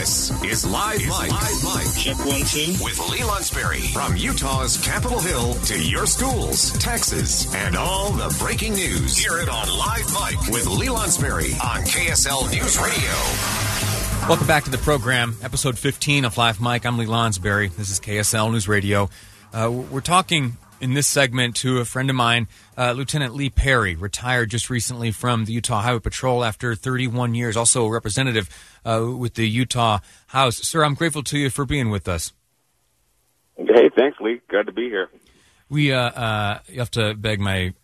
This is Live Mike. Live Mike. Check one, two. With Lee Lonsberry. From Utah's Capitol Hill to your schools, taxes, and all the breaking news. Hear it on Live Mike with Lee Lonsberry on KSL News Radio. Welcome back to the program, episode 15 of Live Mike. I'm Lee Lonsberry. This is KSL News Radio. Uh, we're talking in this segment to a friend of mine, uh, Lieutenant Lee Perry, retired just recently from the Utah Highway Patrol after 31 years, also a representative uh, with the Utah House. Sir, I'm grateful to you for being with us. Hey, thanks, Lee. Glad to be here. We uh, uh, you have to beg my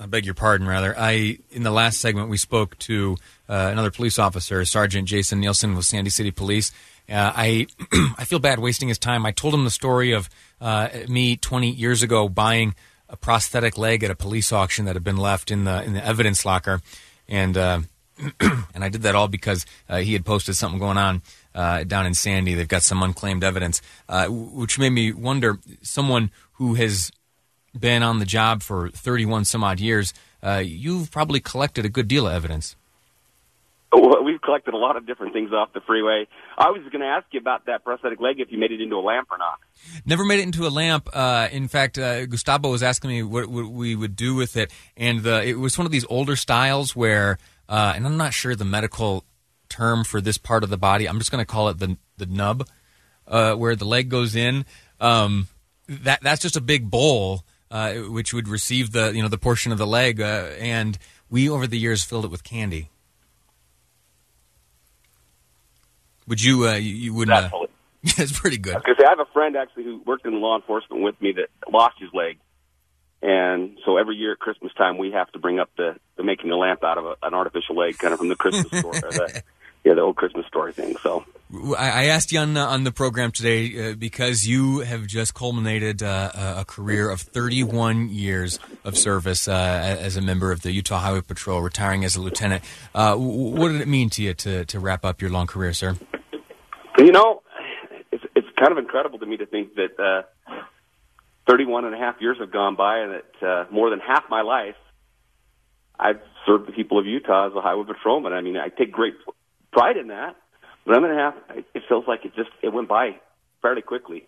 I beg your pardon, rather. I in the last segment we spoke to uh, another police officer, Sergeant Jason Nielsen with Sandy City Police. Uh, I I feel bad wasting his time. I told him the story of uh, me 20 years ago buying a prosthetic leg at a police auction that had been left in the in the evidence locker, and uh, and I did that all because uh, he had posted something going on uh, down in Sandy. They've got some unclaimed evidence, uh, which made me wonder. Someone who has been on the job for 31 some odd years, you've probably collected a good deal of evidence. Well, we've collected a lot of different things off the freeway. I was going to ask you about that prosthetic leg if you made it into a lamp or not. Never made it into a lamp. Uh, in fact, uh, Gustavo was asking me what, what, we would do with it, and the, it was one of these older styles where, uh, and I'm not sure the medical term for this part of the body. I'm just going to call it the the nub, uh, where the leg goes in. Um, that that's just a big bowl, uh, which would receive the you know the portion of the leg, uh, and we over the years filled it with candy. Would you? Uh, you, you would. Uh, Definitely. it's pretty good. Because I have a friend actually who worked in law enforcement with me that lost his leg, and so every year at Christmas time we have to bring up the, the making a lamp out of a, an artificial leg, kind of from the Christmas store, the, yeah, the old Christmas story thing. So I I asked you on, uh, on the program today uh, because you have just culminated uh, a a career of 31 years of service uh, as a member of the Utah Highway Patrol, retiring as a lieutenant. Uh, what did it mean to you to, to wrap up your long career, sir? You know, it's it's kind of incredible to me to think that uh, 31 and a half years have gone by, and that uh, more than half my life I've served the people of Utah as a highway patrolman. I mean, I take great pride in that, but I'm gonna have. It feels like it just it went by fairly quickly.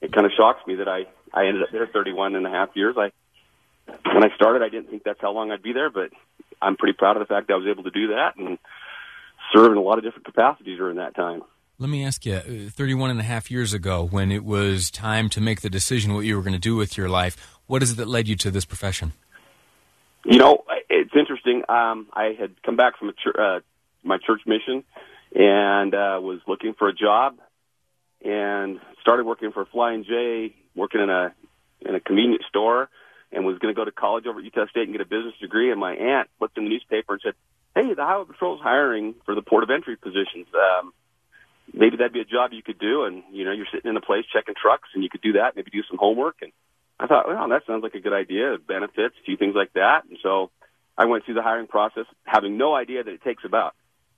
It kind of shocks me that I I ended up there 31 and a half years. I when I started, I didn't think that's how long I'd be there, but I'm pretty proud of the fact that I was able to do that and serve in a lot of different capacities during that time. Let me ask you, uh, 31 and a half years ago, when it was time to make the decision what you were going to do with your life, what is it that led you to this profession? You know, it's interesting. Um, I had come back from a chur- uh, my church mission and uh, was looking for a job, and started working for Flying J, working in a in a convenience store, and was going to go to college over at Utah State and get a business degree. And my aunt looked in the newspaper and said, "Hey, the Highway Patrol's hiring for the port of entry positions. Um, maybe that'd be a job you could do. And you know, you're sitting in a place checking trucks, and you could do that. Maybe do some homework." And I thought, well, that sounds like a good idea. Benefits, a few things like that. And so I went through the hiring process, having no idea that it takes about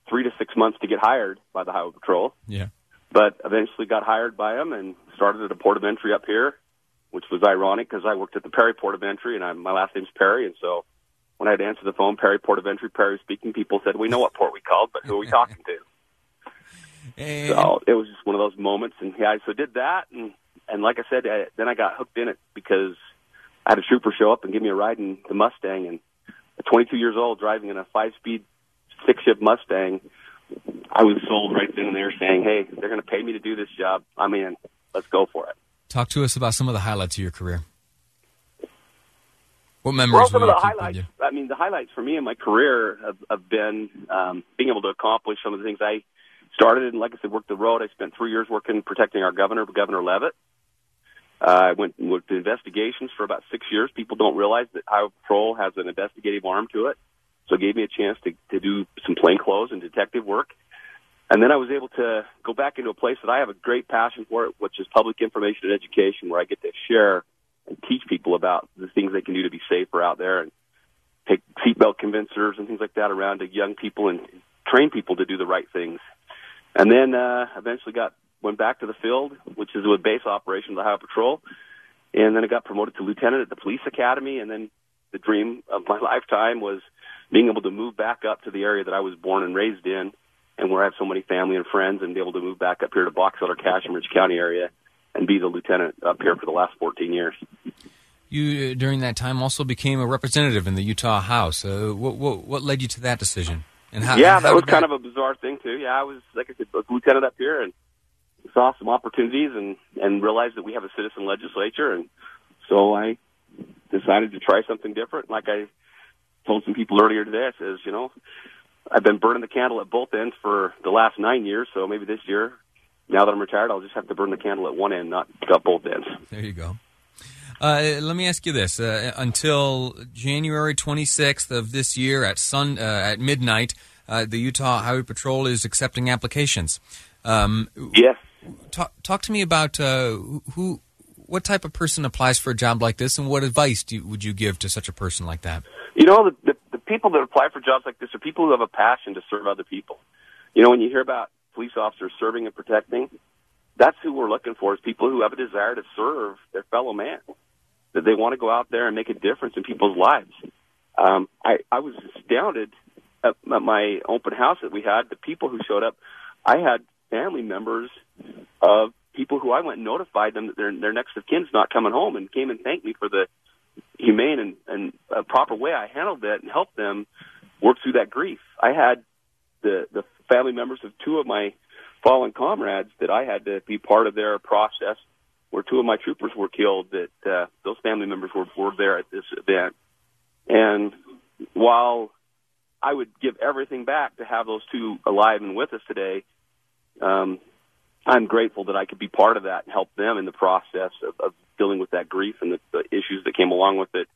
three to six months to get hired by the Highway Patrol. Yeah. But eventually got hired by them and started at a port of entry up here, which was ironic because I worked at the Perry Port of Entry, and I, my last name's Perry, and so when I had to answer the phone, Perry Port of Entry, Perry speaking, people said, "We know what port we called, but who are we talking to?" And, So it was just one of those moments, and yeah, so did that, and and like I said, I, then I got hooked in it because I had a trooper show up and give me a ride in the Mustang, and at 22 years old, driving in a five-speed six-shift Mustang, I was sold right then and there, saying, "Hey, they're going to pay me to do this job. I'm in. Let's go for it." talk to us about some of the highlights of your career. What memories Well, some of the highlights. you? I mean, the highlights for me in my career have, have been um, being able to accomplish some of the things I started. And like I said, worked the road. I spent three years working protecting our governor, Governor Leavitt. Uh, I went and worked investigations for about six years. People don't realize that Highway Patrol has an investigative arm to it, so it gave me a chance to to do some plainclothes and detective work. And then I was able to go back into a place that I have a great passion for, which is public information and education, where I get to share and teach people about the things they can do to be safer out there and take seatbelt convincers and things like that around to young people and train people to do the right things. And then uh, eventually got went back to the field, which is with base operations, Highway Patrol, and then I got promoted to lieutenant at the police academy. And then the dream of my lifetime was being able to move back up to the area that I was born and raised in, and where I have so many family and friends, and be able to move back up here to Box Elder, Ridge County area, and be the lieutenant up here for the last 14 years. You during that time also became a representative in the Utah House. Uh, what, what, what led you to that decision? And how, yeah, that was kind of a bizarre thing too. Yeah, I was like I said, a lieutenant up here, and saw some opportunities and and realized that we have a citizen legislature, and so I decided to try something different. Like I told some people earlier today, I says, you know, I've been burning the candle at both ends for the last nine years, so maybe this year, now that I'm retired, I'll just have to burn the candle at one end, not at both ends. There you go. Uh, let me ask you this: uh, until January 26th of this year at sun uh, at midnight, uh, the Utah Highway Patrol is accepting applications. Um, yes. Talk, talk to me about uh, who, what type of person applies for a job like this, and what advice you, would you give to such a person like that? You know, the, the, the people that apply for jobs like this are people who have a passion to serve other people. You know, when you hear about police officers serving and protecting, that's who we're looking for is people who have a desire to serve their fellow man, that they want to go out there and make a difference in people's lives. Um, I, I was astounded at, at my open house that we had, the people who showed up. I had family members of people who I went and notified them that their, their next of kin's not coming home and came and thanked me for the humane and, and a proper way I handled that and helped them work through that grief. I had the the family members of two of my fallen comrades that I had to be part of their process where two of my troopers were killed that uh, those family members were, were there at this event. And while I would give everything back to have those two alive and with us today, um, I'm grateful that I could be part of that and help them in the process of, of dealing with that grief and the, the issues that came along with it.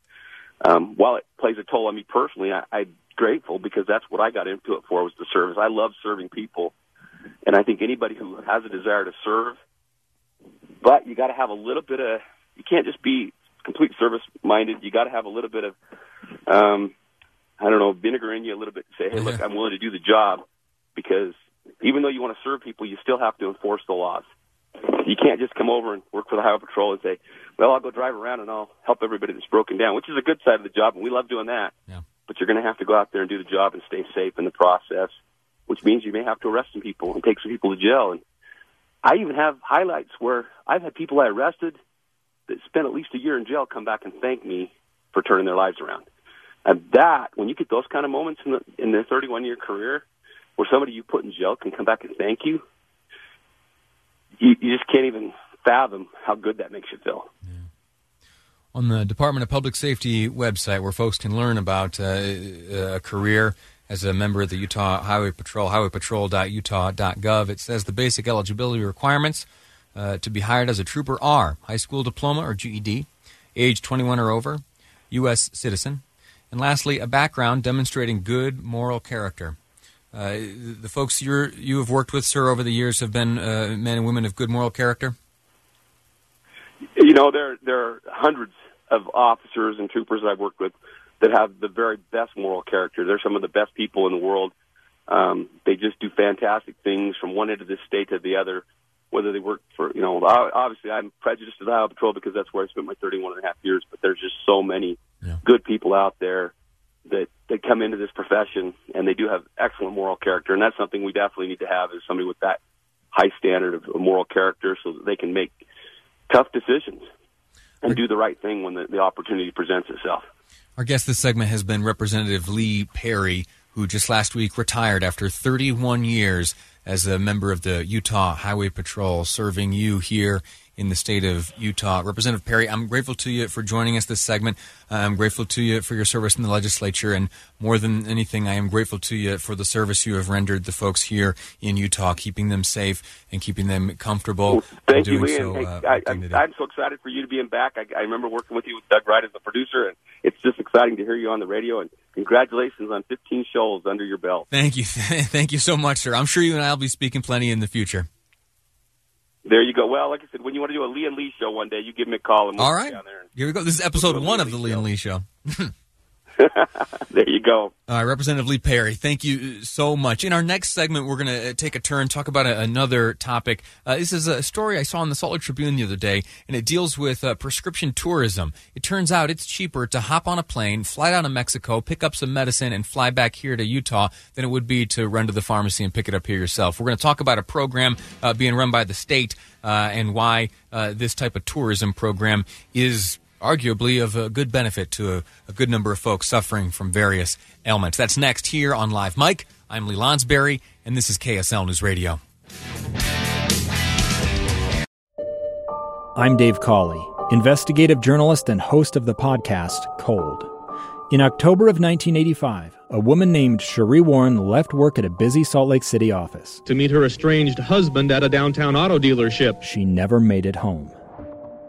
Um, while it plays a toll on me personally, I, I'm grateful because that's what I got into it for was the service. I love serving people, and I think anybody who has a desire to serve, but you got to have a little bit of. You can't just be complete service minded. You got to have a little bit of, um, I don't know, vinegar in you a little bit. Say, hey, look, I'm willing to do the job because even though you want to serve people, you still have to enforce the laws. You can't just come over and work for the highway patrol and say, "Well, I'll go drive around and I'll help everybody that's broken down," which is a good side of the job, and we love doing that. Yeah. But you're going to have to go out there and do the job and stay safe in the process, which means you may have to arrest some people and take some people to jail. And I even have highlights where I've had people I arrested that spent at least a year in jail come back and thank me for turning their lives around. And that, when you get those kind of moments in, the, in their 31 year career, where somebody you put in jail can come back and thank you, you, you just can't even fathom how good that makes you feel. Yeah. On the Department of Public Safety website, where folks can learn about uh, a career as a member of the Utah Highway Patrol, highwaypatrol.utah.gov, it says the basic eligibility requirements uh, to be hired as a trooper are high school diploma or GED, age 21 or over, U.S. citizen, and lastly, a background demonstrating good moral character. Uh, the folks you you have worked with, sir, over the years have been uh, men and women of good moral character. You know, there there are hundreds of officers and troopers I've worked with that have the very best moral character. They're some of the best people in the world. Um, they just do fantastic things from one end of the state to the other. Whether they work for, you know, obviously I'm prejudiced to the Highway Patrol because that's where I spent my 31 and a half years. But there's just so many yeah. good people out there that that come into this profession and they do have excellent moral character, and that's something we definitely need to have is somebody with that high standard of moral character, so that they can make tough decisions and do the right thing when the, the opportunity presents itself. Our guest this segment has been Representative Lee Perry, who just last week retired after 31 years as a member of the Utah Highway Patrol, serving you here in the state of Utah. Representative Perry, I'm grateful to you for joining us this segment. I'm grateful to you for your service in the legislature, and more than anything, I am grateful to you for the service you have rendered the folks here in Utah, keeping them safe and keeping them comfortable. Well, thank you, Lee. So, uh, I, am so excited for you to be in back. I, I remember working with you with Doug Wright as the producer, and it's just exciting to hear you on the radio. And congratulations on 15 shows under your belt. Thank you. Thank you so much, sir. I'm sure you and I will be speaking plenty in the future. There you go. Well, like I said, when you want to do a Lee and Lee show one day, you give me a call and we'll All right. Here we go. This is episode one of the Lee and Lee show. there you go. All right, Representative Lee Perry, thank you so much. In our next segment, we're going to uh, take a turn, talk about a, another topic. Uh, this is a story I saw in the Salt Lake Tribune the other day, and it deals with uh, prescription tourism. It turns out it's cheaper to hop on a plane, fly down to Mexico, pick up some medicine, and fly back here to Utah than it would be to run to the pharmacy and pick it up here yourself. We're going to talk about a program uh, being run by the state uh, and why uh, this type of tourism program is arguably of a good benefit to a, a, good number of folks suffering from various ailments. That's next here on Live Mike. I'm Lee Lonsberry, and this is KSL News Radio. I'm Dave Cawley, investigative journalist and host of the podcast Cold. In October of 1985, a woman named Sheree Warren left work at a busy Salt Lake City office to meet her estranged husband at a downtown auto dealership. She never made it home.